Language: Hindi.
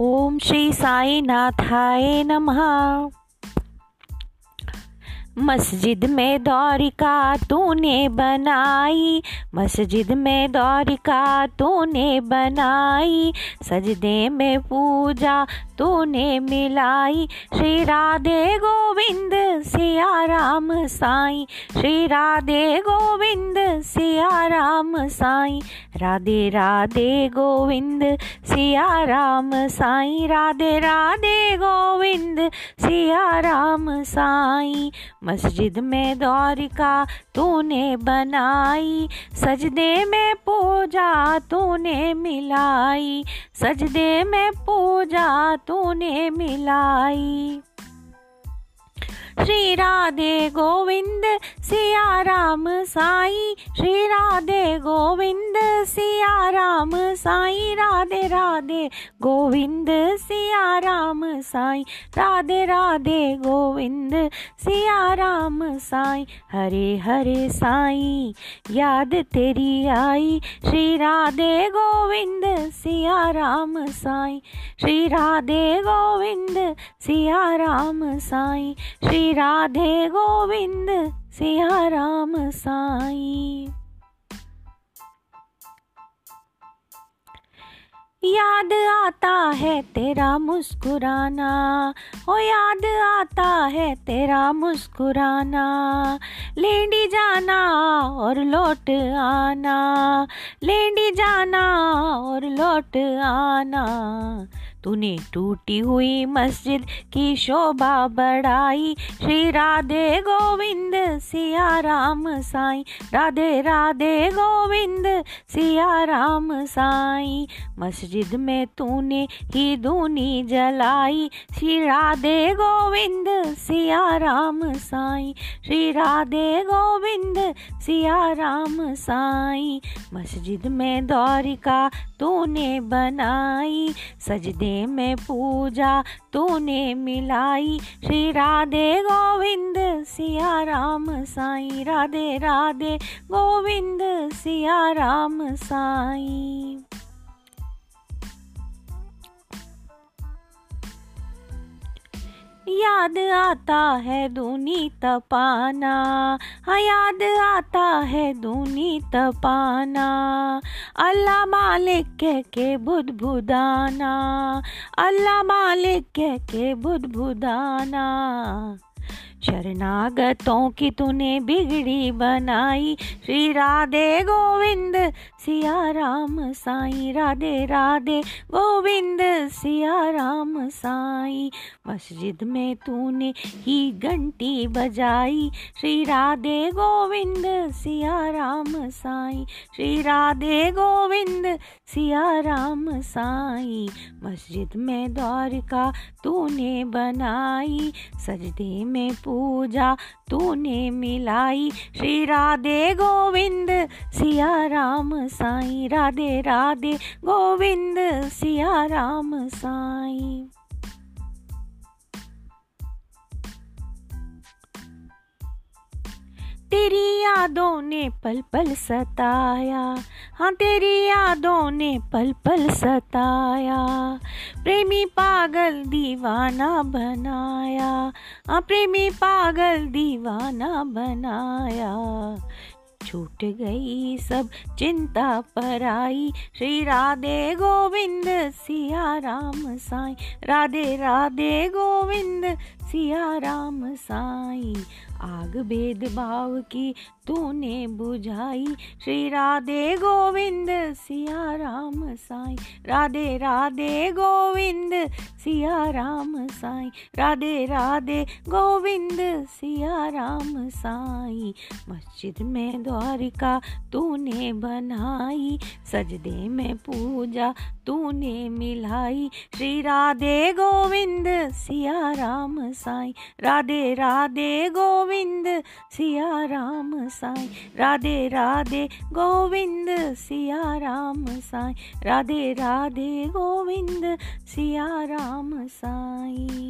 ओम श्री साई नाथाय नमः। मस्जिद में दौरिका तूने बनाई, मस्जिद में दौरिका तूने बनाई, सजदे में पूजा तूने मिलाई। श्री राधे गोविंद, सिया राम साई। श्री राधे गोविंद, सिया राम साई। राधे राधे गोविंद, सिया राम साई। राधे राधे गोविंद, सिया राम साई। मस्जिद में दौरिका तूने बनाई। सजदे में पूजा तूने मिलाई। सजदे में पूजा तूने मिलाई। श्री राधे गोविंद सिया राम साई। श्री राधे गोविंद सिया राम साई, राधे राधे। गोविंद सिया राम साई, राधे राधे। गोविंद सिया राम साई, हरे हरे साई। याद तेरी आई, श्री राधे गोविंद सिया राम साई। श्री राधे गोविंद सिया राम साई। श्री राधे गोविंद सिया राम साई। याद आता है तेरा मुस्कुराना, ओ याद आता है तेरा मुस्कुराना। लेंडी जाना और लौट आना, लेंडी जाना और लौट आना। तूने टूटी हुई मस्जिद की शोभा बढ़ाई। श्री राधे गोविंद सिया राम साई। राधे राधे गोविंद सिया राम साई। मस्जिद में तूने ही दूनी जलाई। श्री राधे गोविंद सिया राम साई। श्री राधे गोविंद सिया राम साई। मस्जिद में दौरिका तूने बनाई। सजदे में पूजा तूने मिलाई। श्री राधे गोविंद सिया राम साई। राधे राधे गोविंद सिया राम साई। याद आता है दूनी तपाना। हाँ याद आता है दूनी तपाना। अल्लाह मालिक कह के बुध अल्लाह मालिक कह के बुध बुदाना शरणागतों की तूने बिगड़ी बनाई। श्री राधे गोविंद, सिया राम साई। राधे राधे गोविंद, सिया राम साई। मस्जिद में तूने ही घंटी बजाई। श्री राधे गोविंद, सिया राम साई। श्री राधे गोविंद, सिया राम साई। मस्जिद में द्वारका तूने बनाई। सजदे में पूजा तूने मिलाई। श्री राधे गोविंद, सिया राम साई। राधे राधे गोविंद, सिया राम साई। तेरी यादों ने पल पल सताया। हाँ तेरी यादों ने पल पल सताया। प्रेमी पागल दीवाना बनाया। हाँ प्रेमी पागल दीवाना बनाया। छूट गई सब चिंता पर आई। श्री राधे गोविंद सिया राम साई। राधे राधे गोविंद सिया राम साई। आग भेदभाव की तूने बुझाई। श्री राधे गोविंद सिया राम साई। राधे राधे गोविंद सिया राम साई। राधे राधे गोविंद सिया राम साई। मस्जिद में द्वारिका तूने बनाई। सजदे में पूजा तूने मिलाई। श्री राधे गोविंद, सिया राम साई। राधे राधे गोविंद, सिया राम साई। राधे राधे गोविंद, सिया राम साई। राधे राधे गोविंद, सिया राम साई।